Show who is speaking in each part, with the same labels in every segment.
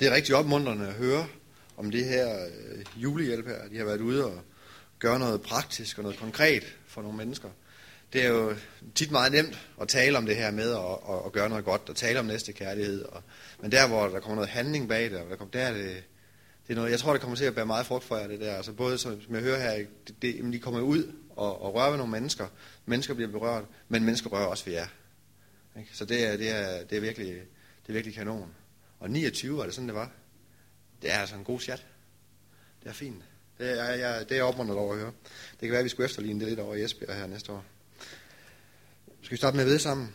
Speaker 1: Det er rigtig opmuntrende at høre om det her øh, julehjælp her. De har været ude og gøre noget praktisk og noget konkret for nogle mennesker. Det er jo tit meget nemt at tale om det her med at, at, at gøre noget godt, og tale om næste kærlighed. Og, men der, hvor der kommer noget handling bag det, og der, kommer, der er det, det er noget, jeg tror, det kommer til at bære meget frugt for jer, det der. Altså både, som jeg hører her, det, det, de kommer ud og, og rører ved nogle mennesker. Mennesker bliver berørt, men mennesker rører også ved jer. Ikke? Så det er, det, er, det, er virkelig, det er virkelig kanon. Og 29 var det sådan, det var. Det er altså en god chat. Det er fint. Det er jeg, det er opmuntret over at høre. Det kan være, at vi skulle efterligne det lidt over i Esbjerg her næste år. Skal vi starte med at vide sammen?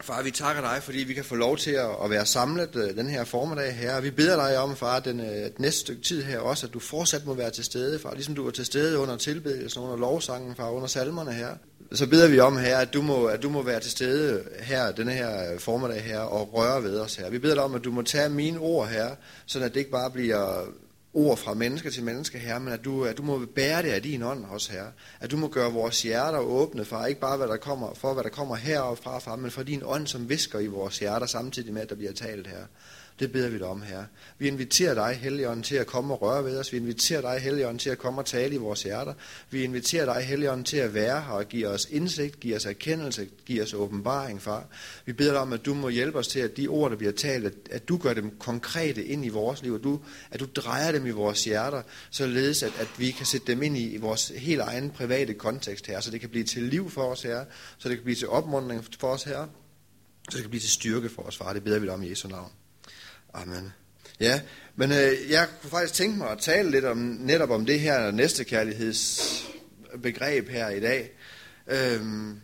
Speaker 1: Far, vi takker dig, fordi vi kan få lov til at være samlet øh, den her formiddag her. Vi beder dig om, far, den, øh, den næste stykke tid her også, at du fortsat må være til stede, far, ligesom du var til stede under tilbedelsen, under lovsangen, far, under salmerne her. Så beder vi om her, at du må, at du må være til stede her, denne her formiddag her, og røre ved os her. Vi beder dig om, at du må tage mine ord her, så det ikke bare bliver ord fra menneske til menneske, her, men at du, at du må bære det af din ånd også, her. At du må gøre vores hjerter åbne for, ikke bare hvad der kommer, for hvad der kommer heroppe fra, men for din ånd, som visker i vores hjerter, samtidig med, at der bliver talt her. Det beder vi dig om, Herre. Vi inviterer dig, Helligånden, til at komme og røre ved os. Vi inviterer dig, Helligånden, til at komme og tale i vores hjerter. Vi inviterer dig, Helligånden, til at være her og give os indsigt, give os erkendelse, give os åbenbaring, far. Vi beder dig om, at du må hjælpe os til, at de ord, der bliver talt, at, at du gør dem konkrete ind i vores liv, at du, at du drejer dem i vores hjerter, således at, at vi kan sætte dem ind i, i vores helt egen private kontekst her, så det kan blive til liv for os her, så det kan blive til opmuntring for os her, så det kan blive til styrke for os, far. Det beder vi dig om i Jesu navn. Ah, Amen. Ja, men øh, jeg kunne faktisk tænke mig at tale lidt om netop om det her næstekærlighedsbegreb her i dag. Øhm,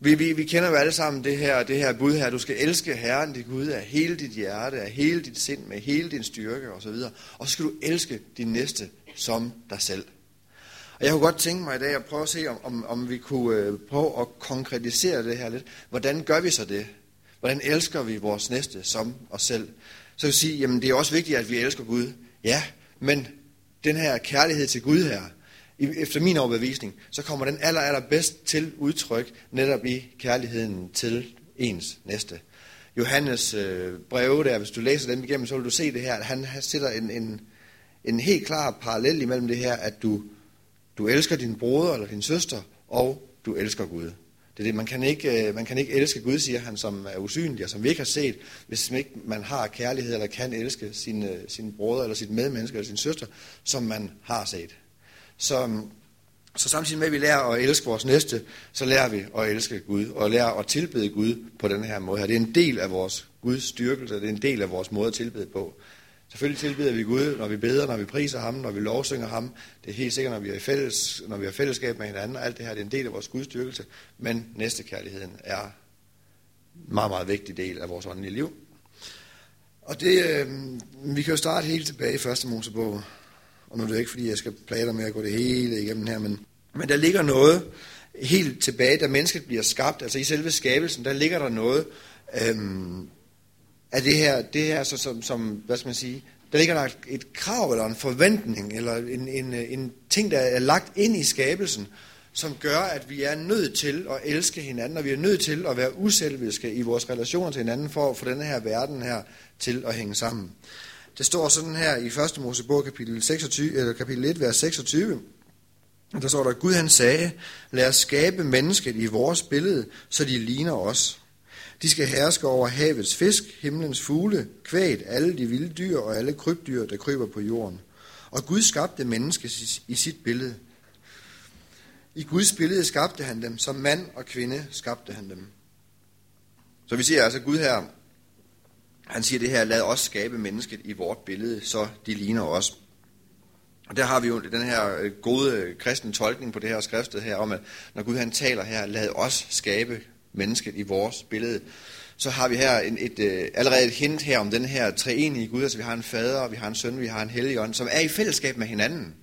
Speaker 1: vi, vi, vi kender jo alle sammen det her, det her bud her, du skal elske Herren, dit Gud, af hele dit hjerte, af hele dit sind, med hele din styrke osv. Og så skal du elske din næste som dig selv. Og jeg kunne godt tænke mig i dag at prøve at se, om, om, om vi kunne øh, prøve at konkretisere det her lidt. Hvordan gør vi så det? Hvordan elsker vi vores næste som os selv? Så vil jeg sige, jamen det er også vigtigt, at vi elsker Gud. Ja, men den her kærlighed til Gud her, efter min overbevisning, så kommer den aller, aller bedst til udtryk netop i kærligheden til ens næste. Johannes øh, breve der, hvis du læser dem igennem, så vil du se det her, at han sætter en, en, en helt klar parallel imellem det her, at du, du elsker din bror eller din søster, og du elsker Gud. Det er det, man kan, ikke, øh, man kan ikke elske Gud, siger han, som er usynlig og som vi ikke har set, hvis man ikke man har kærlighed eller kan elske sine, øh, sine brødre eller sit medmenneske eller sin søster, som man har set. Så, så samtidig med, at vi lærer at elske vores næste, så lærer vi at elske Gud og lærer at tilbede Gud på den her måde her. Det er en del af vores Guds styrkelse, det er en del af vores måde at tilbede på. Selvfølgelig tilbeder vi Gud, når vi beder, når vi priser ham, når vi lovsynger ham. Det er helt sikkert, når vi er i fælles, når vi har fællesskab med hinanden. Alt det her det er en del af vores gudstyrkelse. Men næstekærligheden er en meget, meget vigtig del af vores åndelige liv. Og det, øh, vi kan jo starte helt tilbage i første Mosebog. Og nu er det ikke, fordi jeg skal plage dig med at gå det hele igennem her, men, men der ligger noget helt tilbage, da mennesket bliver skabt, altså i selve skabelsen, der ligger der noget, øh, er det her, det her så, som, som, hvad skal man sige, der ligger der et krav eller en forventning, eller en, en, øh, en ting, der er lagt ind i skabelsen, som gør, at vi er nødt til at elske hinanden, og vi er nødt til at være uselviske i vores relationer til hinanden, for at få den her verden her til at hænge sammen. Det står sådan her i 1. Mosebog kapitel, 26, eller kapitel 1, vers 26. Der står der, Gud han sagde, lad os skabe mennesket i vores billede, så de ligner os. De skal herske over havets fisk, himlens fugle, kvæg, alle de vilde dyr og alle krybdyr, der kryber på jorden. Og Gud skabte mennesket i sit billede. I Guds billede skabte han dem, som mand og kvinde skabte han dem. Så vi ser altså, Gud her, han siger det her, lad os skabe mennesket i vort billede, så de ligner os. Og der har vi jo den her øh, gode øh, kristen tolkning på det her skriftet her, om at når Gud han taler her, lad os skabe mennesket i vores billede, så har vi her en, et, øh, allerede et hint her om den her treenige Gud. Altså vi har en fader, vi har en søn, vi har en hellig ånd, som er i fællesskab med hinanden.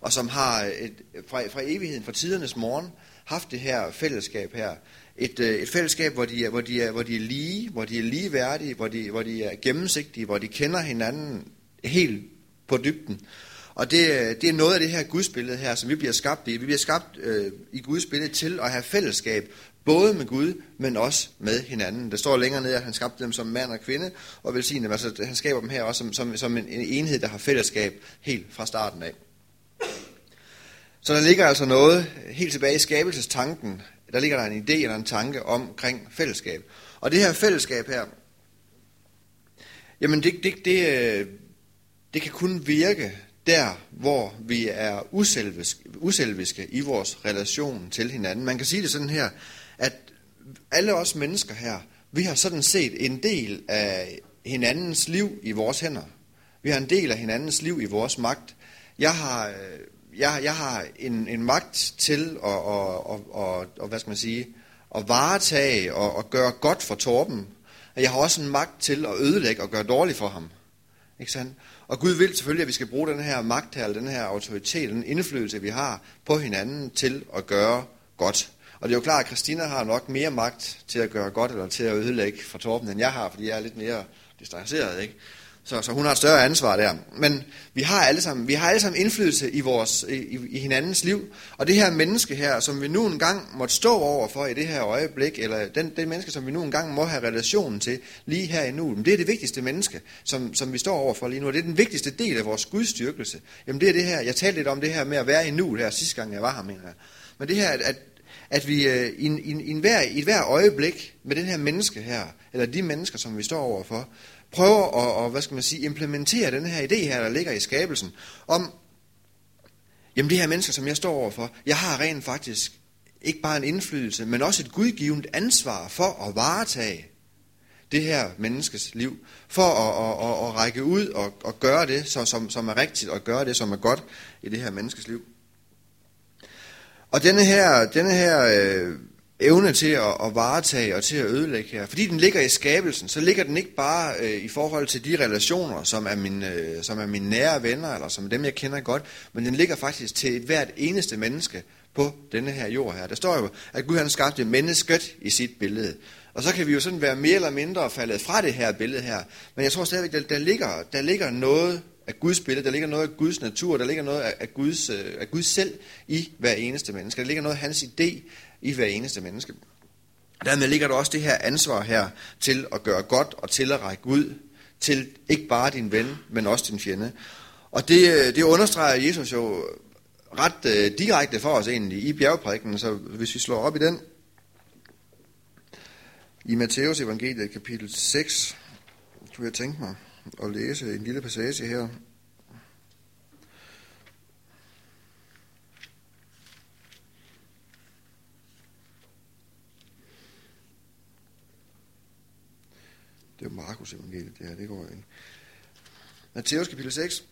Speaker 1: Og som har et, fra, fra evigheden, fra tidernes morgen, haft det her fællesskab her. Et, øh, et fællesskab, hvor de, er, hvor, de er, hvor de er lige, hvor de er ligeværdige, hvor de, hvor de er gennemsigtige, hvor de kender hinanden helt på dybden. Og det, øh, det er noget af det her gudsbillede her, som vi bliver skabt i. Vi bliver skabt øh, i gudsbillede til at have fællesskab, både med Gud, men også med hinanden. Der står længere nede, at han skabte dem som mand og kvinde, og velsignede dem. Altså, han skaber dem her også som, som, som en enhed, der har fællesskab helt fra starten af. Så der ligger altså noget helt tilbage i skabelsestanken. Der ligger der en idé eller en tanke omkring fællesskab. Og det her fællesskab her, jamen det, det, det, øh, det kan kun virke der, hvor vi er uselviske, uselviske i vores relation til hinanden. Man kan sige det sådan her, at alle os mennesker her, vi har sådan set en del af hinandens liv i vores hænder. Vi har en del af hinandens liv i vores magt. Jeg har, øh, jeg, jeg har en, en magt til at, og, og, og, og, hvad skal man sige, at varetage og og gøre godt for Torben. Jeg har også en magt til at ødelægge og gøre dårligt for ham. Ikke sandt? Og Gud vil selvfølgelig, at vi skal bruge den her magt her, den her autoritet, den indflydelse, vi har på hinanden til at gøre godt. Og det er jo klart, at Christina har nok mere magt til at gøre godt eller til at ødelægge for Torben, end jeg har, fordi jeg er lidt mere distanceret, ikke? Så, så hun har et større ansvar der. Men vi har alle sammen, vi har alle sammen indflydelse i, vores, i, i hinandens liv. Og det her menneske her, som vi nu engang måtte stå over for i det her øjeblik, eller den, den menneske, som vi nu engang må have relationen til lige her i nu, det er det vigtigste menneske, som, som vi står over for lige nu. Og det er den vigtigste del af vores gudstyrkelse. Jamen det er det her, jeg talte lidt om det her med at være i nu her sidste gang jeg var her, mener jeg. Men det her, at, at vi øh, i, i, i, en hver, i et hver øjeblik med den her menneske her, eller de mennesker, som vi står overfor, prøver at, og, hvad skal man sige, implementere den her idé her, der ligger i skabelsen, om, jamen de her mennesker, som jeg står overfor, jeg har rent faktisk ikke bare en indflydelse, men også et gudgivende ansvar for at varetage det her menneskes liv, for at, at, at, at række ud og, og gøre det, som, som er rigtigt, og gøre det, som er godt i det her menneskes liv. Og denne her, denne her øh, evne til at, at varetage og til at ødelægge her, fordi den ligger i skabelsen, så ligger den ikke bare øh, i forhold til de relationer, som er, min, øh, som er mine nære venner, eller som dem, jeg kender godt, men den ligger faktisk til et hvert eneste menneske på denne her jord her. Der står jo, at Gud han skabte mennesket i sit billede. Og så kan vi jo sådan være mere eller mindre faldet fra det her billede her. Men jeg tror stadigvæk, der, der, ligger, der ligger noget af Guds billede, der ligger noget af Guds natur, der ligger noget af Guds, af Guds øh, selv i hver eneste menneske. Der ligger noget af hans idé i hver eneste menneske. Dermed ligger der også det her ansvar her til at gøre godt og til at række ud til ikke bare din ven, men også din fjende. Og det, øh, det understreger Jesus jo ret øh, direkte for os egentlig i bjergprædiken, så hvis vi slår op i den, i Matteus evangeliet kapitel 6, kunne jeg tænke mig at læse en lille passage her. Det er Markus evangeliet, det her, det går ind. Matteus kapitel 6,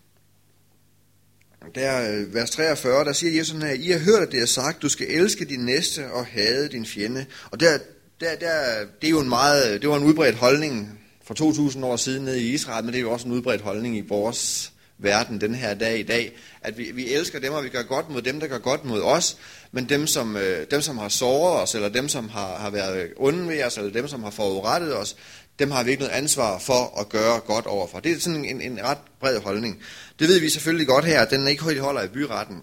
Speaker 1: der øh, vers 43, der siger Jesus sådan her, I har hørt, at det er sagt, du skal elske din næste og hade din fjende. Og der, der, der, det er jo en meget, det var en udbredt holdning for 2000 år siden nede i Israel, men det er jo også en udbredt holdning i vores verden den her dag i dag, at vi, vi elsker dem, og vi gør godt mod dem, der gør godt mod os, men dem, som, øh, dem, som har såret os, eller dem, som har, har været onde ved os, eller dem, som har forurettet os, dem har vi ikke noget ansvar for at gøre godt overfor. Det er sådan en, en ret bred holdning. Det ved vi selvfølgelig godt her, at den ikke helt holder i byretten.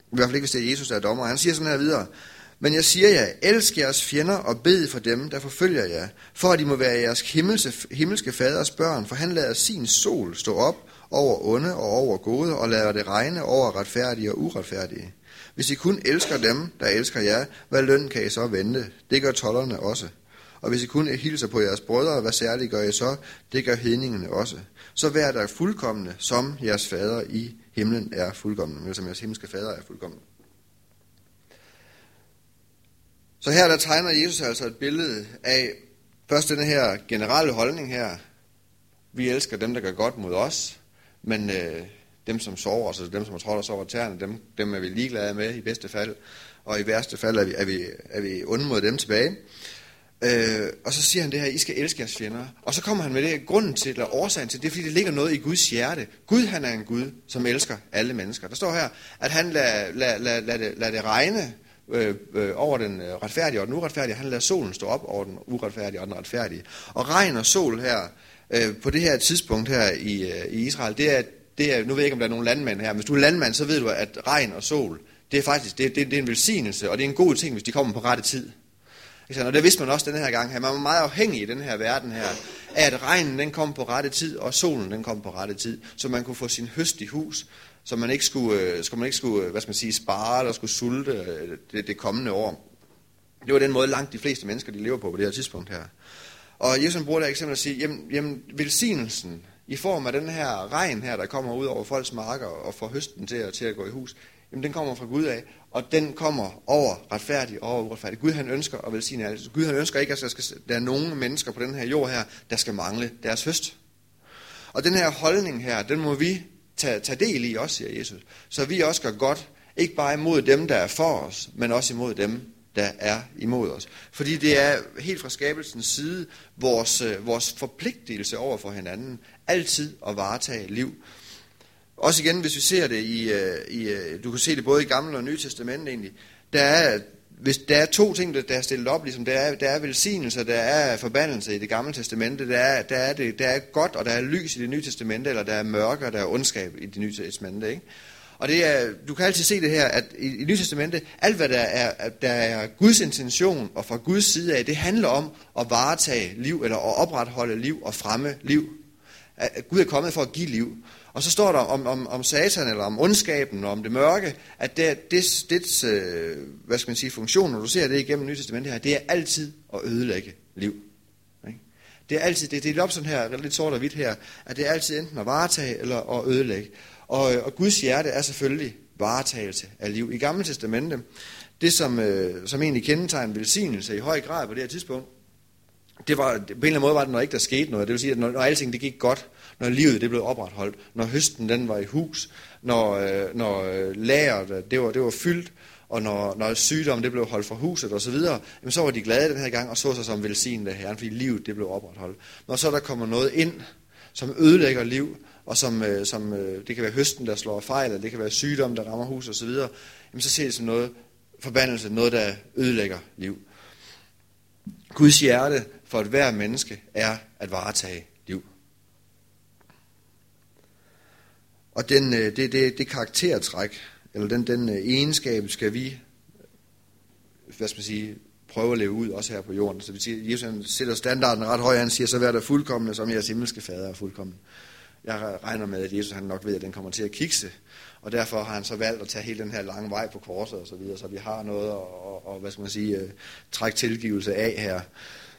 Speaker 1: I hvert fald ikke, hvis det er Jesus, der er dommer. Han siger sådan her videre. Men jeg siger jer, elsk jeres fjender og bed for dem, der forfølger jer, for at de må være jeres himmelske, himmelske faders børn, for han lader sin sol stå op over onde og over gode, og lader det regne over retfærdige og uretfærdige. Hvis I kun elsker dem, der elsker jer, hvad løn kan I så vente? Det gør tollerne også. Og hvis I kun hilser på jeres brødre, hvad særligt gør I så? Det gør hedningene også. Så vær der fuldkommende, som jeres fader i himlen er fuldkommende, eller som jeres himmelske fader er fuldkommende. Så her der tegner Jesus altså et billede af først den her generelle holdning her. Vi elsker dem, der gør godt mod os, men øh, dem, som sover os, altså dem, som har trådt os over tæerne, dem, dem er vi ligeglade med i bedste fald, og i værste fald er vi, er vi, er vi onde mod dem tilbage. Øh, og så siger han det her, I skal elske jeres fjender. Og så kommer han med det grunden til, eller årsagen til, det er fordi, det ligger noget i Guds hjerte. Gud, han er en Gud, som elsker alle mennesker. Der står her, at han lader lad, lad, lad, det, lad det regne øh, øh, over den øh, retfærdige og den uretfærdige. Han lader solen stå op over den uretfærdige og den retfærdige. Og regn og sol her, øh, på det her tidspunkt her i, øh, i Israel, det er, det er, nu ved jeg ikke, om der er nogen landmænd her, men hvis du er landmand, så ved du, at regn og sol, det er faktisk det, det, det er en velsignelse, og det er en god ting, hvis de kommer på rette tid. Og det vidste man også den her gang her. Man var meget afhængig i den her verden her, af at regnen den kom på rette tid, og solen den kom på rette tid, så man kunne få sin høst i hus, så man ikke skulle, øh, skulle, man ikke skulle øh, hvad skal man sige, spare eller skulle sulte øh, det, det kommende år. Det var den måde, langt de fleste mennesker de lever på på det her tidspunkt her. Og Jesus bruger det eksempel at sige, jamen, jamen velsignelsen i form af den her regn her, der kommer ud over folks marker og får høsten til at, til at gå i hus, jamen den kommer fra Gud af, og den kommer over retfærdig og over uretfærdig. Gud han ønsker at velsigne alle. Gud han ønsker ikke, at der, skal, der er nogen mennesker på den her jord her, der skal mangle deres høst. Og den her holdning her, den må vi tage, tage del i os, siger Jesus. Så vi også gør godt, ikke bare imod dem, der er for os, men også imod dem, der er imod os. Fordi det er helt fra skabelsens side vores, øh, vores forpligtelse over for hinanden, altid at varetage liv. Også igen, hvis vi ser det i, øh, i øh, du kan se det både i Gamle og Nye Testament egentlig, der er, hvis der er to ting, der er stillet op, ligesom der er, der er velsignelse, der er forbandelse i det gamle testamente, der er, der, er det, der er godt, og der er lys i det nye testamente, eller der er mørke, og der er ondskab i det nye testamente. Ikke? Og det er, du kan altid se det her, at i, i Nye Testamente, alt hvad der er, der er Guds intention og fra Guds side af, det handler om at varetage liv, eller at opretholde liv og fremme liv. At Gud er kommet for at give liv. Og så står der om, om, om satan, eller om ondskaben, og om det mørke, at det, det, dets, øh, hvad skal man sige, funktion, når du ser det igennem Nye Testamente her, det er altid at ødelægge liv. Det er altid, det er delt op sådan her, lidt sort og hvidt her, at det er altid enten at varetage eller at ødelægge. Og, øh, og Guds hjerte er selvfølgelig varetagelse af liv. I Gamle Testamente, det som, øh, som egentlig kendetegner velsignelse i høj grad på det her tidspunkt, det var, på en eller anden måde var det, når ikke der skete noget. Det vil sige, at når, når alting det gik godt, når livet det blev opretholdt, når høsten den var i hus, når, øh, når øh, lageret øh, det var, det var fyldt, og når, når sygdom det blev holdt fra huset osv., så, jamen, så var de glade den her gang, og så sig som velsignede herren, fordi livet det blev opretholdt. Når så der kommer noget ind, som ødelægger liv, og som, øh, som øh, det kan være høsten, der slår fejl, eller det kan være sygdom, der rammer hus osv., jamen så ser det som noget forbandelse, noget, der ødelægger liv. Guds hjerte for et hver menneske er at varetage liv. Og den, øh, det, det, det karaktertræk, eller den, den øh, egenskab, skal vi hvad skal man sige, prøve at leve ud, også her på jorden. Så vi siger, Jesus han sætter standarden ret højt, han siger, så vær der fuldkommende, som jeres himmelske fader er fuldkommen. Jeg regner med, at Jesus han nok ved, at den kommer til at kikse, og derfor har han så valgt at tage hele den her lange vej på korset og så videre, så vi har noget at, og, og, hvad skal man sige, uh, trække tilgivelse af her.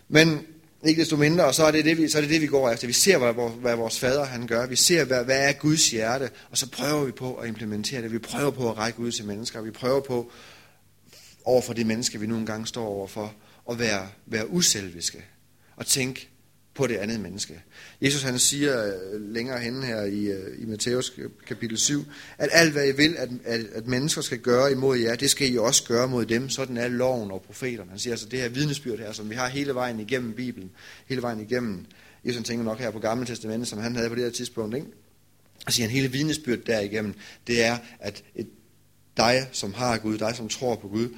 Speaker 1: Men ikke desto mindre, og så er det det, vi, så er det, det, vi går efter. Vi ser, hvad, hvad vores fader han gør. Vi ser, hvad, hvad er Guds hjerte, og så prøver vi på at implementere det. Vi prøver på at række ud til mennesker. Vi prøver på, over for de mennesker, vi nu engang står overfor, at være, være uselviske og tænke, på det andet menneske. Jesus han siger øh, længere henne her i, øh, i Matthæus kapitel 7, at alt hvad I vil, at, at, at mennesker skal gøre imod jer, det skal I også gøre mod dem. Sådan er loven og profeterne. Han siger altså det her vidnesbyrd her, som vi har hele vejen igennem Bibelen, hele vejen igennem. Jesus han tænker nok her på Gamle Testamentet, som han havde på det her tidspunkt. Ikke? Og siger han hele vidnesbyrd derigennem, det er, at et, dig, som har Gud, dig, som tror på Gud,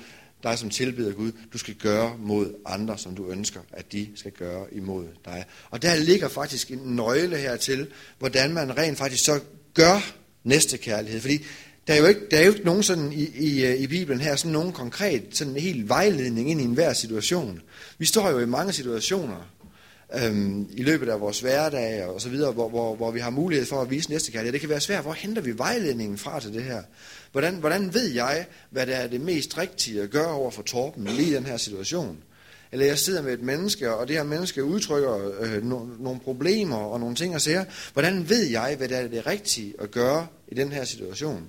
Speaker 1: dig som tilbeder Gud, du skal gøre mod andre, som du ønsker, at de skal gøre imod dig. Og der ligger faktisk en nøgle her til, hvordan man rent faktisk så gør næste kærlighed. Fordi der er jo ikke, der er jo ikke nogen sådan i, i, øh, i Bibelen her, sådan nogen konkret, sådan en helt vejledning ind i enhver situation. Vi står jo i mange situationer, øhm, i løbet af vores hverdag og så videre, hvor, hvor, hvor vi har mulighed for at vise næstekærlighed. Det kan være svært. Hvor henter vi vejledningen fra til det her? Hvordan, hvordan ved jeg, hvad der er det mest rigtige at gøre over for Torben lige i den her situation? Eller jeg sidder med et menneske, og det her menneske udtrykker øh, no, nogle problemer og nogle ting og sager. Hvordan ved jeg, hvad der er det rigtige at gøre i den her situation?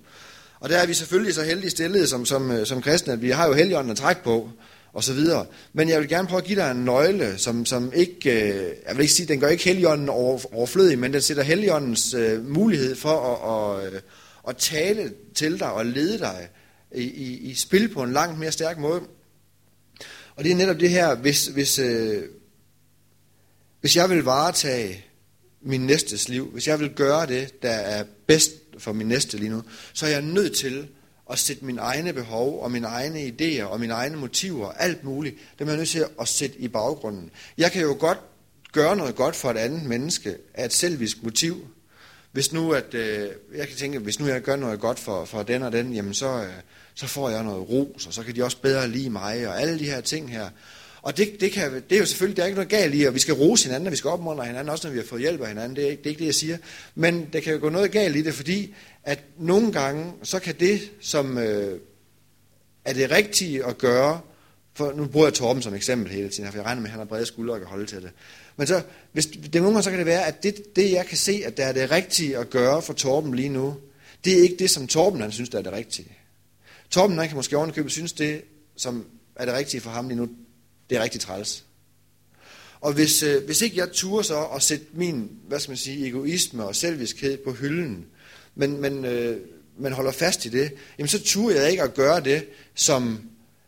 Speaker 1: Og der er vi selvfølgelig så heldige stillet som, som, øh, som kristne, at vi har jo helligånden at trække på og så videre. Men jeg vil gerne prøve at give dig en nøgle, som, som ikke, øh, jeg vil ikke sige, den gør ikke heligånden over, overflødig, men den sætter heligåndens øh, mulighed for at, at, øh, at tale til dig og lede dig i, i, i spil på en langt mere stærk måde. Og det er netop det her, hvis, hvis, øh, hvis jeg vil varetage min næstes liv, hvis jeg vil gøre det, der er bedst for min næste lige nu, så er jeg nødt til at sætte mine egne behov og mine egne idéer og mine egne motiver, alt muligt, dem er jeg nødt til at sætte i baggrunden. Jeg kan jo godt gøre noget godt for et andet menneske af et selvisk motiv, Hvis nu, at, øh, jeg kan tænke, hvis nu jeg gør noget godt for, for den og den, jamen så, øh, så får jeg noget ros, og så kan de også bedre lide mig, og alle de her ting her. Og det, det, kan, det er jo selvfølgelig, der er ikke noget galt i, at vi skal rose hinanden, og vi skal opmuntre hinanden, også når vi har fået hjælp af hinanden. Det er, ikke, det er ikke det, jeg siger. Men der kan jo gå noget galt i det, fordi at nogle gange, så kan det, som øh, er det rigtige at gøre, for nu bruger jeg Torben som eksempel hele tiden, for jeg regner med, at han har brede skuldre og kan holde til det. Men så, hvis det nogle gange, så kan det være, at det, det, jeg kan se, at der er det rigtige at gøre for Torben lige nu, det er ikke det, som Torben han synes, der er det rigtige. Torben han kan måske ovenikøbet synes, det, som er det rigtige for ham lige nu, det er rigtig træls. Og hvis, øh, hvis ikke jeg turer så at sætte min, hvad skal man sige, egoisme og selviskhed på hylden, men, men, øh, men holder fast i det, jamen så turer jeg ikke at gøre det, som,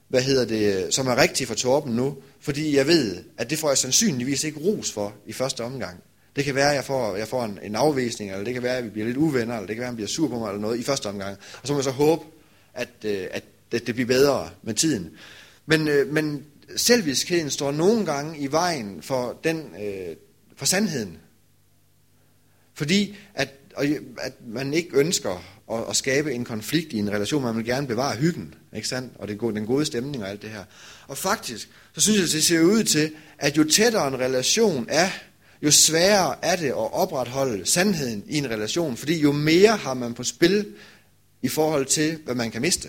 Speaker 1: hvad hedder det, som er rigtigt for Torben nu, fordi jeg ved, at det får jeg sandsynligvis ikke ros for i første omgang. Det kan være, at jeg får, jeg får en, en afvisning, eller det kan være, at vi bliver lidt uvenner, eller det kan være, at han bliver sur på mig, eller noget i første omgang. Og så må jeg så håbe, at, øh, at, at det, bliver bedre med tiden. Men, øh, men selviskheden står nogle gange i vejen for, den, øh, for sandheden. Fordi at, at man ikke ønsker at, at skabe en konflikt i en relation, man vil gerne bevare hyggen, ikke sandt? og det, den gode stemning og alt det her. Og faktisk, så synes jeg, det ser ud til, at jo tættere en relation er, jo sværere er det at opretholde sandheden i en relation, fordi jo mere har man på spil i forhold til, hvad man kan miste.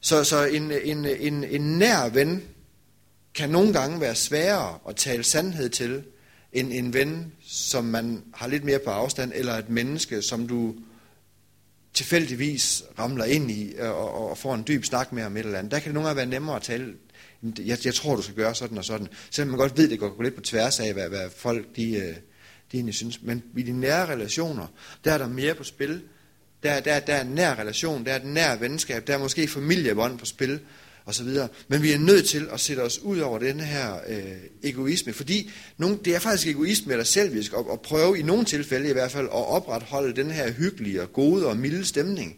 Speaker 1: Så, så en, en, en, en nær ven kan nogle gange være sværere at tale sandhed til, end en ven, som man har lidt mere på afstand, eller et menneske, som du tilfældigvis ramler ind i øh, og, og får en dyb snak med om et eller andet. Der kan det nogle gange være nemmere at tale, jeg, jeg tror, du skal gøre sådan og sådan. Selvom man godt ved, det går lidt på tværs af, hvad, hvad folk de, øh, de egentlig synes. Men i de nære relationer, der er der mere på spil, der, der, der er en nær relation, der er et nær venskab, der er måske familiebånd på spil, og så videre. Men vi er nødt til at sætte os ud over den her øh, egoisme, fordi nogen, det er faktisk egoisme eller selvisk at, at prøve i nogle tilfælde i hvert fald at opretholde den her hyggelige og gode og milde stemning.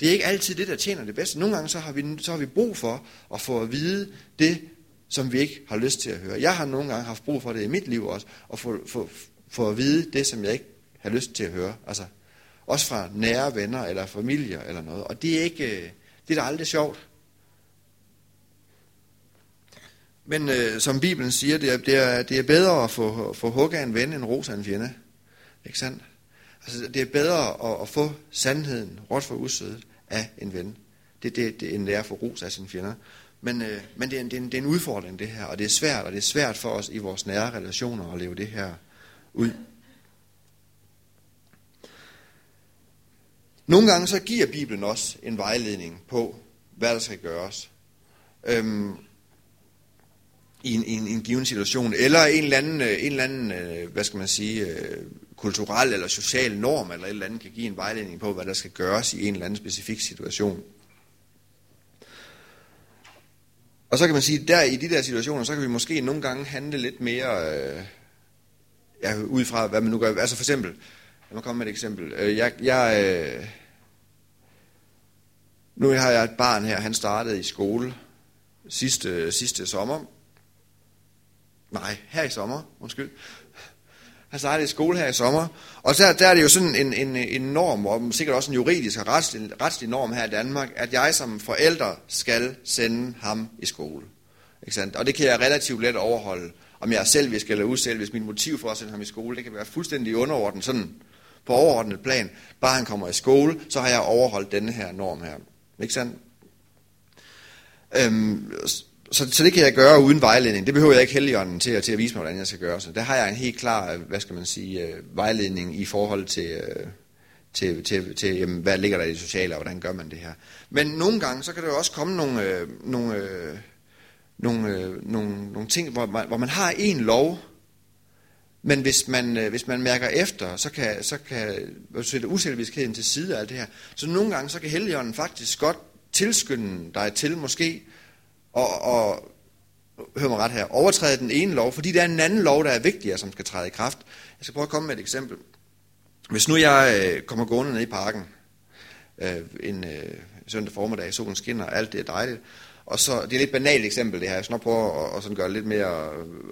Speaker 1: Det er ikke altid det, der tjener det bedste. Nogle gange så har vi, så har vi brug for at få at vide det, som vi ikke har lyst til at høre. Jeg har nogle gange haft brug for det i mit liv også, at få, få, få at vide det, som jeg ikke har lyst til at høre. Altså også fra nære venner eller familier eller noget. Og det er ikke, det er da aldrig sjovt. Men øh, som Bibelen siger, det er, det er, det er bedre at få, få hug af en ven end ros af en fjende. Ikke sandt? Altså, det er bedre at, at få sandheden, råt for usødet, af en ven. Det, det, det, end det er at få ros af sine fjender. Men, øh, men det, er en, det, er en, det er en udfordring, det her. Og det er svært, og det er svært for os i vores nære relationer at leve det her ud. Nogle gange så giver Bibelen også en vejledning på, hvad der skal gøres. Øhm, i en, en, en given situation, eller en eller anden, øh, en eller anden øh, hvad skal man sige, øh, kulturel eller social norm, eller et eller andet kan give en vejledning på, hvad der skal gøres i en eller anden specifik situation. Og så kan man sige, der i de der situationer, så kan vi måske nogle gange handle lidt mere, øh, ja, ud fra hvad man nu gør. Altså for eksempel, Lad mig komme med et eksempel. Øh, jeg, jeg, øh, nu har jeg et barn her, han startede i skole sidste, sidste sommer. Nej, her i sommer, undskyld. Han startede i skole her i sommer. Og der, der er det jo sådan en, en, en norm, og sikkert også en juridisk og retslig, retslig norm her i Danmark, at jeg som forælder skal sende ham i skole. Ikke sandt? Og det kan jeg relativt let overholde. Om jeg er selvisk eller uselvisk, min motiv for at sende ham i skole, det kan være fuldstændig underordnet, sådan på overordnet plan. Bare han kommer i skole, så har jeg overholdt denne her norm her. Ikke sandt? Øhm, så, så det kan jeg gøre uden vejledning. Det behøver jeg ikke helligånden til, til at vise mig, hvordan jeg skal gøre. Så der har jeg en helt klar, øh, hvad skal man sige, øh, vejledning i forhold til, øh, til, til, til jamen, hvad ligger der i det sociale, og hvordan gør man det her. Men nogle gange, så kan der jo også komme nogle, øh, nogle, øh, nogle, øh, nogle, nogle ting, hvor man, hvor man har en lov, men hvis man, øh, hvis man mærker efter, så kan, så kan du sætte uselviskheden til side af alt det her. Så nogle gange, så kan Helligånden faktisk godt tilskynde dig til måske og, og hør mig ret her, overtræde den ene lov, fordi der er en anden lov, der er vigtigere, som skal træde i kraft. Jeg skal prøve at komme med et eksempel. Hvis nu jeg øh, kommer gående ned i parken øh, en øh, søndag formiddag, solen skinner, alt det er dejligt, og så, det er et lidt banalt eksempel det her, jeg skal nok prøve at, at sådan gøre lidt mere,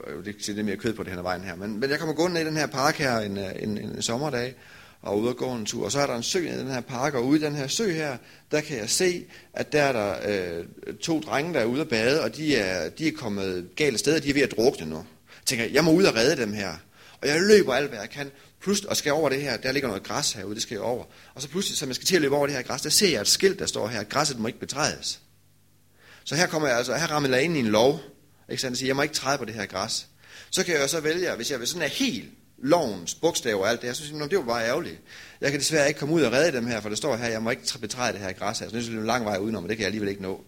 Speaker 1: øh, øh, lidt, det lidt mere kød på det her vejen her. Men, men jeg kommer gående ned i den her park her en, en, en, en sommerdag, og ude og gå en tur. Og så er der en sø i den her park, og ude i den her sø her, der kan jeg se, at der er der øh, to drenge, der er ude at bade, og de er, de er kommet galt sted, og de er ved at drukne nu. Jeg tænker, jeg må ud og redde dem her. Og jeg løber alt, hvad jeg kan, Plus, og skal over det her, der ligger noget græs herude, det skal jeg over. Og så pludselig, som jeg skal til at løbe over det her græs, der ser jeg et skilt, der står her, græsset må ikke betrædes. Så her kommer jeg altså, her rammer jeg ind i en lov, ikke sandt? Jeg må ikke træde på det her græs. Så kan jeg jo så vælge, hvis jeg vil sådan er helt lovens bogstaver og alt det her, så synes jeg, det var bare ærgerligt. Jeg kan desværre ikke komme ud og redde dem her, for der står her, jeg må ikke betræde det her græs her, så det er en lang vej udenom, og det kan jeg alligevel ikke nå.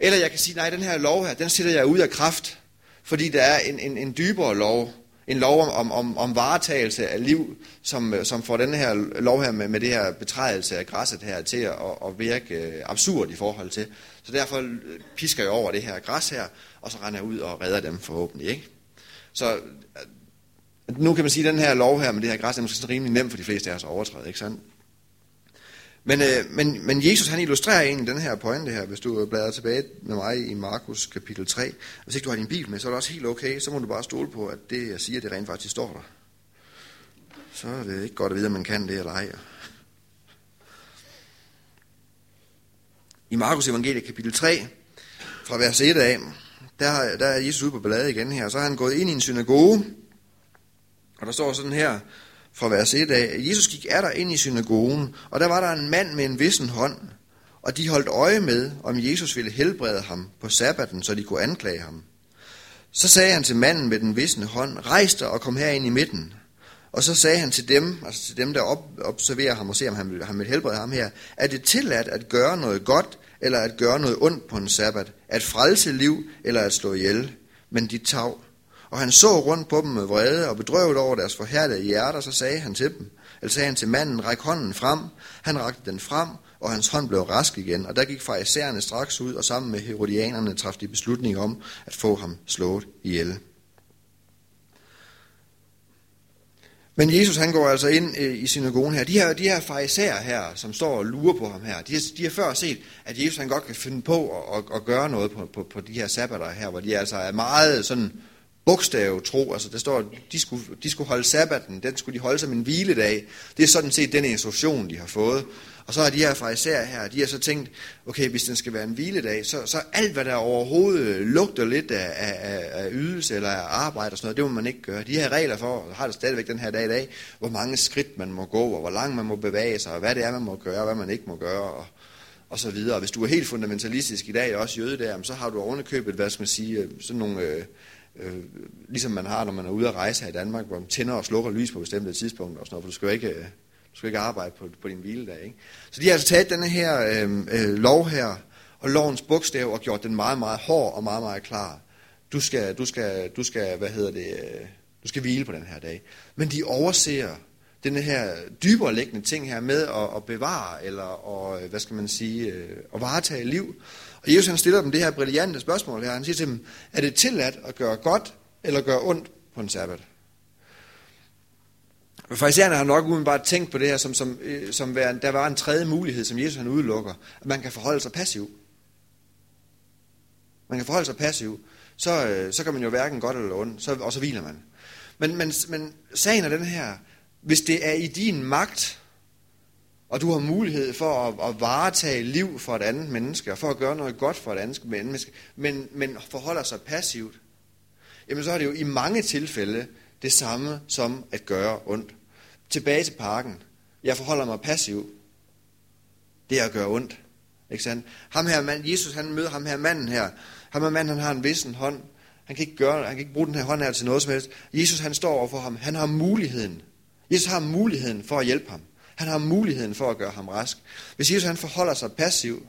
Speaker 1: Eller jeg kan sige, nej, den her lov her, den sætter jeg ud af kraft, fordi der er en, en, en dybere lov, en lov om, om, om varetagelse af liv, som, som får den her lov her med, med det her betrædelse af græsset her til at, at virke øh, absurd i forhold til. Så derfor øh, pisker jeg over det her græs her, og så render jeg ud og redder dem forhåbentlig. Ikke? Så øh, nu kan man sige, at den her lov her med det her græs, er måske rimelig nem for de fleste af os at overtræde, ikke sandt? Men, øh, men, men Jesus han illustrerer egentlig den her pointe her, hvis du bladrer tilbage med mig i Markus kapitel 3. Hvis ikke du har din bibel med, så er det også helt okay, så må du bare stole på, at det jeg siger, det rent faktisk står der. Så er det ikke godt at vide, om man kan det eller ej. I Markus evangelie kapitel 3, fra vers 1 af, der, der er Jesus ude på bladet igen her, så er han gået ind i en synagoge, og der står sådan her fra vers 1 af, Jesus gik er der ind i synagogen, og der var der en mand med en vissen hånd, og de holdt øje med, om Jesus ville helbrede ham på sabbaten, så de kunne anklage ham. Så sagde han til manden med den visne hånd, rejs dig og kom herind i midten. Og så sagde han til dem, altså til dem, der op, observerer ham og ser, om han vil, han vil helbrede ham her, er det tilladt at gøre noget godt, eller at gøre noget ondt på en sabbat, at frelse liv, eller at slå ihjel. Men de tav. Og han så rundt på dem med vrede og bedrøvet over deres forhærdede hjerter, så sagde han til dem, eller sagde han til manden, ræk hånden frem. Han rakte den frem, og hans hånd blev rask igen, og der gik farisæerne straks ud, og sammen med herodianerne træffede de beslutning om at få ham slået ihjel. Men Jesus han går altså ind øh, i synagogen her. De her, de her farisæer her, som står og lurer på ham her, de har, de har før set, at Jesus han godt kan finde på at, at, at gøre noget på, på, på de her sabbater her, hvor de altså er meget sådan bogstav tro. Altså der står, at de skulle, de skulle holde sabbaten, den skulle de holde som en hviledag. Det er sådan set den instruktion, de har fået. Og så har de her farisæer her, de har så tænkt, okay, hvis den skal være en hviledag, så, så alt, hvad der overhovedet øh, lugter lidt af, af, af ydelse eller af arbejde og sådan noget, det må man ikke gøre. De her regler for, har det stadigvæk den her dag i dag, hvor mange skridt man må gå, og hvor langt man må bevæge sig, og hvad det er, man må gøre, og hvad man ikke må gøre, og, og så videre. Og Hvis du er helt fundamentalistisk i dag, også jøde der, så har du ovenikøbet, hvad skal man sige, øh, sådan nogle... Øh, øh, ligesom man har, når man er ude at rejse her i Danmark, hvor man tænder og slukker lys på bestemte tidspunkter og sådan noget, for du skal jo ikke, øh, du skal ikke arbejde på, på din hviledag. Ikke? Så de har altså taget den her øh, øh, lov her, og lovens bogstav, og gjort den meget, meget hård og meget, meget klar. Du skal, du skal, du skal, hvad hedder det, øh, du skal hvile på den her dag. Men de overser den her dybere liggende ting her med at, at bevare, eller at, øh, hvad skal man sige, øh, at varetage liv. Og Jesus han stiller dem det her brillante spørgsmål her. Han siger til dem, er det tilladt at gøre godt eller gøre ondt på en sabbat? Farisæerne har nok udenbart tænkt på det her, som, som, øh, som der var en tredje mulighed, som Jesus han udelukker. At man kan forholde sig passiv. Man kan forholde sig passiv. Så, øh, så kan man jo hverken godt eller ondt, så, og så hviler man. Men, men, men sagen er den her, hvis det er i din magt, og du har mulighed for at, at varetage liv for et andet menneske, og for at gøre noget godt for et andet menneske, men, men forholder sig passivt, jamen så er det jo i mange tilfælde det samme som at gøre ondt. Tilbage til parken. Jeg forholder mig passiv. Det er at gøre ondt. Ikke sandt? Ham her mand, Jesus han møder ham her manden her. Ham her manden, han har en vissen hånd. Han kan ikke, gøre, han kan ikke bruge den her hånd her til noget som helst. Jesus han står over for ham. Han har muligheden. Jesus har muligheden for at hjælpe ham. Han har muligheden for at gøre ham rask. Hvis Jesus han forholder sig passiv,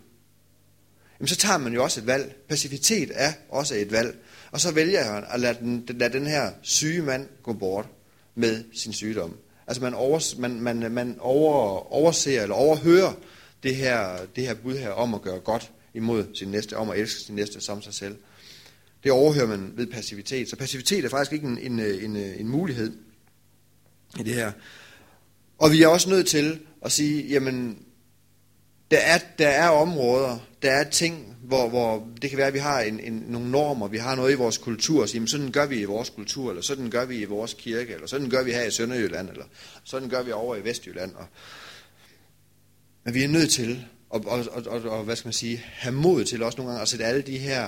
Speaker 1: jamen så tager man jo også et valg. Passivitet er også et valg. Og så vælger han at lade den, lade den her syge mand gå bort med sin sygdom. Altså man, over, man, man, man over, overser eller overhører det her, det her bud her om at gøre godt imod sin næste, om at elske sin næste som sig selv. Det overhører man ved passivitet. Så passivitet er faktisk ikke en, en, en, en mulighed i det her. Og vi er også nødt til at sige, jamen, der er, der er områder, der er ting, hvor, hvor det kan være, at vi har en, en, nogle normer, vi har noget i vores kultur, og siger, sådan gør vi i vores kultur, eller sådan gør vi i vores kirke, eller sådan gør vi her i Sønderjylland, eller sådan gør vi over i Vestjylland. Og, men vi er nødt til, og, og, og, og, og hvad skal man sige, have mod til også nogle gange at sætte alle de her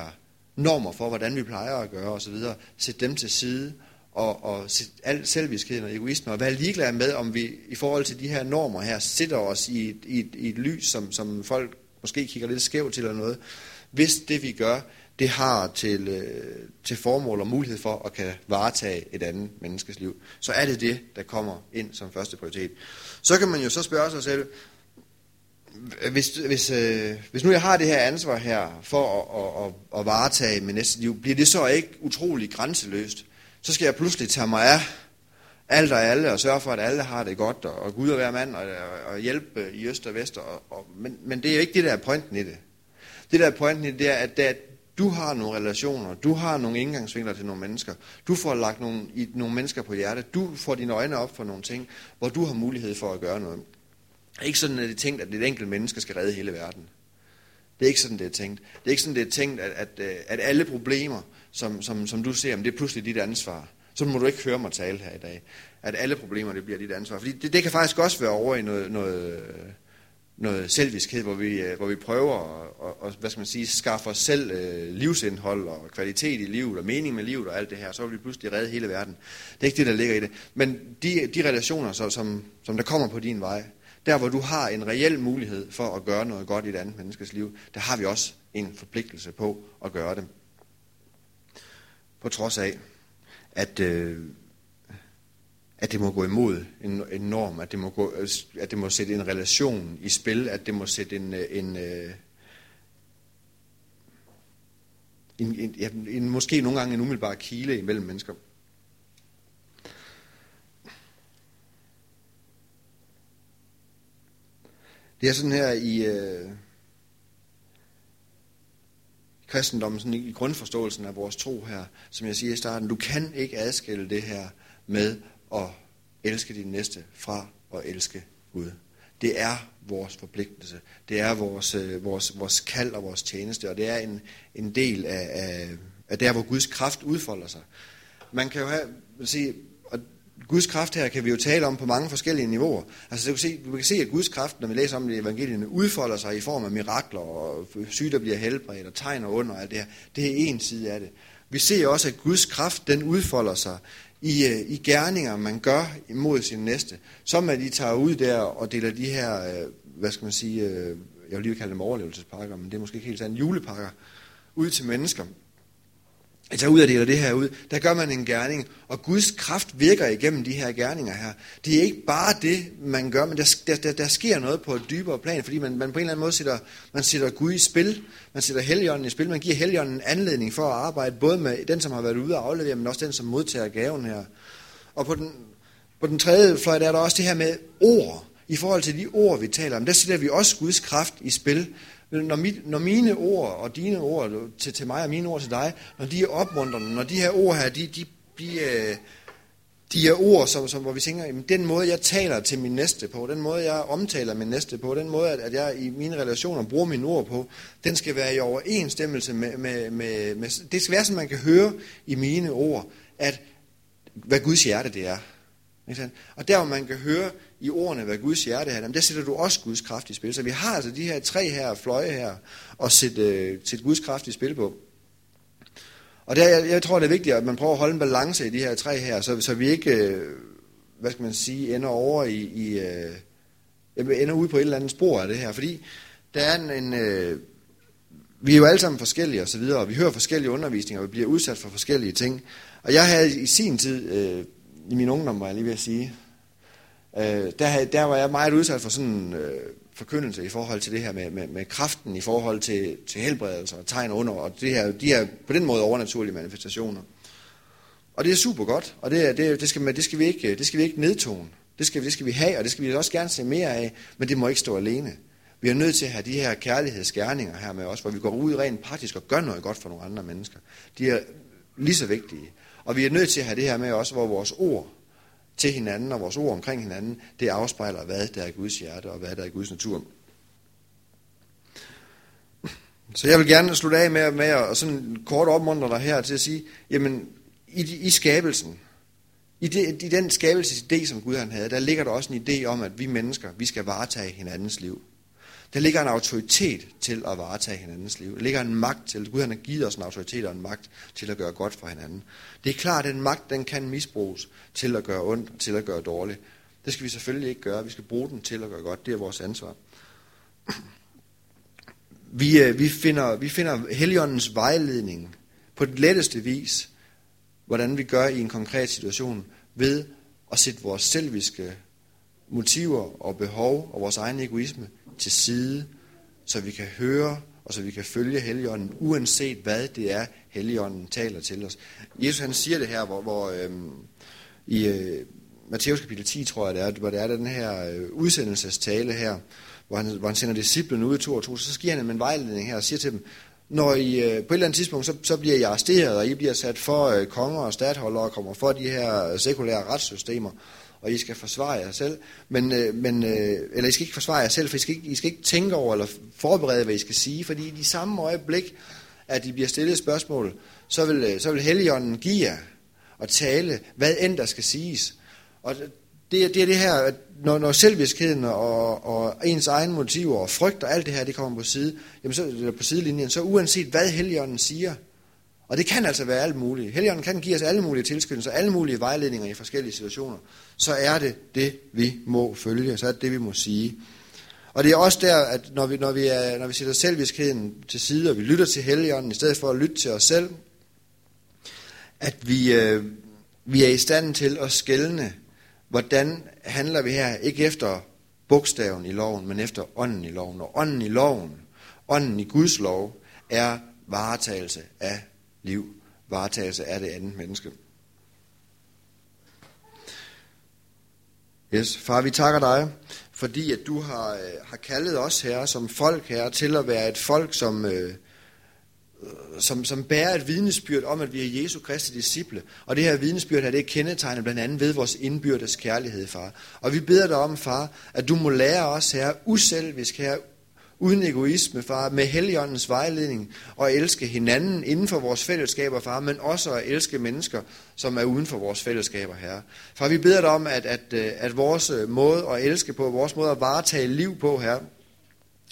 Speaker 1: normer for, hvordan vi plejer at gøre osv., sætte dem til side, og, og al selviskheden og egoisme, og være ligeglade med, om vi i forhold til de her normer her, sætter os i et, i et, i et lys, som, som folk måske kigger lidt skævt til eller noget, hvis det vi gør, det har til, øh, til formål og mulighed for at kan varetage et andet menneskes liv, så er det det, der kommer ind som første prioritet. Så kan man jo så spørge sig selv, hvis, hvis, øh, hvis nu jeg har det her ansvar her for at, at, at, at varetage mit næste liv, bliver det så ikke utrolig grænseløst? Så skal jeg pludselig tage mig af alt og alle, og sørge for, at alle har det godt, og, og Gud og hver mand, og, og hjælpe i øst og vest. Og, og, men, men det er jo ikke det, der er pointen i det. Det, der er pointen i det, er, at, det er, at du har nogle relationer, du har nogle indgangsvinkler til nogle mennesker, du får lagt nogle, i, nogle mennesker på hjertet, du får dine øjne op for nogle ting, hvor du har mulighed for at gøre noget. Det er ikke sådan, at det er tænkt, at et enkelt menneske skal redde hele verden. Det er ikke sådan, det er tænkt. Det er ikke sådan, det er tænkt, at, at, øh, at alle problemer, som, som, som du ser, det er pludselig dit ansvar. Så må du ikke høre mig tale her i dag. At alle problemer, det bliver dit ansvar. Fordi det, det kan faktisk også være over i noget, noget, noget selviskhed, hvor vi, øh, hvor vi prøver at, og, hvad skal man sige, skaffe os selv øh, livsindhold og kvalitet i livet og mening med livet og alt det her, så vil vi pludselig redde hele verden. Det er ikke det, der ligger i det. Men de, de relationer, så, som, som der kommer på din vej, der hvor du har en reel mulighed for at gøre noget godt i et andet menneskes liv, der har vi også en forpligtelse på at gøre det. På trods af, at, øh, at det må gå imod en, en norm, at det, må gå, at det må sætte en relation i spil, at det må sætte en, øh, en, en, en, en, ja, en måske nogle gange en umiddelbar kile imellem mennesker. Det er sådan her i øh, kristendommen, sådan i grundforståelsen af vores tro her, som jeg siger i starten, du kan ikke adskille det her med at elske din næste fra at elske Gud. Det er vores forpligtelse. Det er vores, øh, vores, vores kald og vores tjeneste, og det er en, en del af, af, af der, hvor Guds kraft udfolder sig. Man kan jo have, sige, Guds kraft her kan vi jo tale om på mange forskellige niveauer. Altså du kan, se, du kan se, at Guds kraft, når vi læser om det i evangelierne, udfolder sig i form af mirakler og syge, der bliver helbredt og tegn og under og alt det her. Det er en side af det. Vi ser også, at Guds kraft, den udfolder sig i, øh, i gerninger, man gør imod sin næste. Som at de tager ud der og deler de her, øh, hvad skal man sige, øh, jeg vil lige kalde dem overlevelsespakker, men det er måske ikke helt sandt, julepakker, ud til mennesker at tage ud og dele det her ud, der gør man en gerning, og Guds kraft virker igennem de her gerninger her. Det er ikke bare det, man gør, men der, der, der sker noget på et dybere plan, fordi man, man på en eller anden måde sætter, man sætter Gud i spil, man sætter Helligånden i spil, man giver Helligånden en anledning for at arbejde, både med den, som har været ude og aflevere, men også den, som modtager gaven her. Og på den, på den tredje fløj, der er der også det her med ord. I forhold til de ord, vi taler om, der sætter vi også Guds kraft i spil når, mit, når mine ord og dine ord til, til mig og mine ord til dig, når de er opmuntrende, når de her ord her, de, de, de, de er ord, som, som, hvor vi tænker, jamen, den måde, jeg taler til min næste på, den måde, jeg omtaler min næste på, den måde, at, at jeg i mine relationer bruger mine ord på, den skal være i overensstemmelse med, med, med, med, det skal være som man kan høre i mine ord, at hvad Guds hjerte det er. Og der, hvor man kan høre i ordene, hvad Guds hjerte er, der sætter du også Guds kraft i spil. Så vi har altså de her tre her fløje her, og sætte, øh, sætte Guds kraft i spil på. Og der, jeg, jeg tror, det er vigtigt, at man prøver at holde en balance i de her tre her, så, så vi ikke, øh, hvad skal man sige, ender over i, i øh, ender ude på et eller andet spor af det her. Fordi der er en, en øh, vi er jo alle sammen forskellige osv., og, og vi hører forskellige undervisninger, og vi bliver udsat for forskellige ting. Og jeg havde i sin tid, øh, i min ungdom, var jeg lige ved at sige, øh, der, der var jeg meget udsat for sådan en øh, forkyndelse i forhold til det her med, med, med kraften, i forhold til, til helbredelse og tegn under, og det her, de her på den måde overnaturlige manifestationer. Og det er super godt, og det, det, det, skal, det, skal, vi ikke, det skal vi ikke nedtone. Det skal, det skal vi have, og det skal vi også gerne se mere af, men det må ikke stå alene. Vi er nødt til at have de her kærlighedsgerninger her med os, hvor vi går ud rent praktisk og gør noget godt for nogle andre mennesker. De er lige så vigtige. Og vi er nødt til at have det her med også, hvor vores ord til hinanden og vores ord omkring hinanden, det afspejler, hvad der er Guds hjerte og hvad der er Guds natur. Så jeg vil gerne slutte af med, med at sådan kort opmuntre dig her til at sige, jamen i, i skabelsen, i, det, i den skabelsesidé, som Gud han havde, der ligger der også en idé om, at vi mennesker, vi skal varetage hinandens liv. Der ligger en autoritet til at varetage hinandens liv. Der ligger en magt til. Gud han har givet os en autoritet og en magt til at gøre godt for hinanden. Det er klart, at den magt den kan misbruges til at gøre ondt og til at gøre dårligt. Det skal vi selvfølgelig ikke gøre. Vi skal bruge den til at gøre godt. Det er vores ansvar. Vi, øh, vi finder, vi finder Helligåndens vejledning på den letteste vis, hvordan vi gør i en konkret situation, ved at sætte vores selviske motiver og behov og vores egen egoisme til side, så vi kan høre og så vi kan følge Helligånden, uanset hvad det er, Helligånden taler til os. Jesus han siger det her, hvor, hvor øhm, i øh, Matthæus kapitel 10, tror jeg det er, hvor det er den her øh, udsendelsestale her, hvor han, hvor han sender disciplen ud i to og to, så giver han dem en vejledning her og siger til dem, når I øh, på et eller andet tidspunkt, så, så bliver I arresteret, og I bliver sat for øh, konger og stadholdere, og kommer for de her øh, sekulære retssystemer, og I skal forsvare jer selv, men, øh, men, øh, eller I skal ikke forsvare jer selv, for I skal, ikke, I skal ikke tænke over eller forberede, hvad I skal sige, fordi i de samme øjeblik, at I bliver stillet spørgsmål, så vil, øh, så vil Helligånden give jer og tale, hvad end der skal siges. Og det, det er det her, at når, når selvviskheden og, og ens egne motiver og frygt og alt det her, det kommer på, side, jamen så, eller på sidelinjen, så uanset hvad Helligånden siger, og det kan altså være alt muligt. Helligånden kan give os alle mulige tilskyndelser, alle mulige vejledninger i forskellige situationer. Så er det det, vi må følge, så er det det, vi må sige. Og det er også der, at når vi, når vi, er, når vi sætter selviskheden til side, og vi lytter til Helligånden, i stedet for at lytte til os selv, at vi, øh, vi er i stand til at skælne hvordan handler vi her ikke efter bogstaven i loven, men efter ånden i loven. Og ånden i loven, ånden i Guds lov, er varetagelse af liv, varetagelse af det andet menneske. Yes, far, vi takker dig, fordi at du har, øh, har kaldet os her som folk her til at være et folk, som, øh, som, som bærer et vidnesbyrd om, at vi er Jesu Kristi disciple. Og det her vidnesbyrd her, det er kendetegnet blandt andet ved vores indbyrdes kærlighed, far. Og vi beder dig om, far, at du må lære os her uselvisk her, uden egoisme, far, med Helligåndens vejledning, og elske hinanden inden for vores fællesskaber, far, men også at elske mennesker, som er uden for vores fællesskaber, her. Far, vi beder dig om, at, at, øh, at vores øh, måde at elske på, vores måde at varetage liv på, her,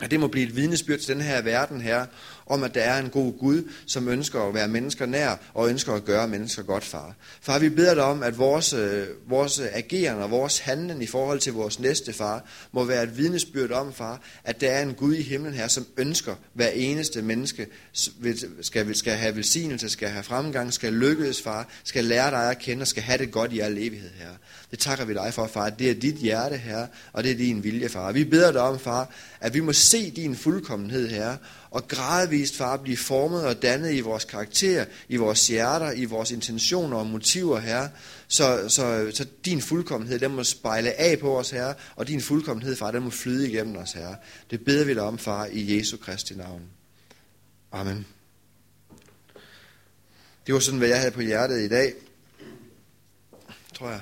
Speaker 1: at det må blive et vidnesbyrd til den her verden her, om at der er en god Gud, som ønsker at være mennesker nær, og ønsker at gøre mennesker godt, far. Far, vi beder dig om, at vores, øh, vores ageren og vores handling i forhold til vores næste far, må være et vidnesbyrd om, far, at der er en Gud i himlen her, som ønsker hver eneste menneske, skal, skal have velsignelse, skal have fremgang, skal lykkes, far, skal lære dig at kende og skal have det godt i al evighed, her. Det takker vi dig for, far. Det er dit hjerte, her, og det er din vilje, far. Vi beder dig om, far, at vi må se din fuldkommenhed, her, og gradvist, far, blive formet og dannet i vores karakter, i vores hjerter, i vores intentioner og motiver, herre. så, så, så din fuldkommenhed, den må spejle af på os, herre, og din fuldkommenhed, far, den må flyde igennem os, herre. Det beder vi dig om, far, i Jesu Kristi navn. Amen. Det var sådan, hvad jeg havde på hjertet i dag, tror jeg.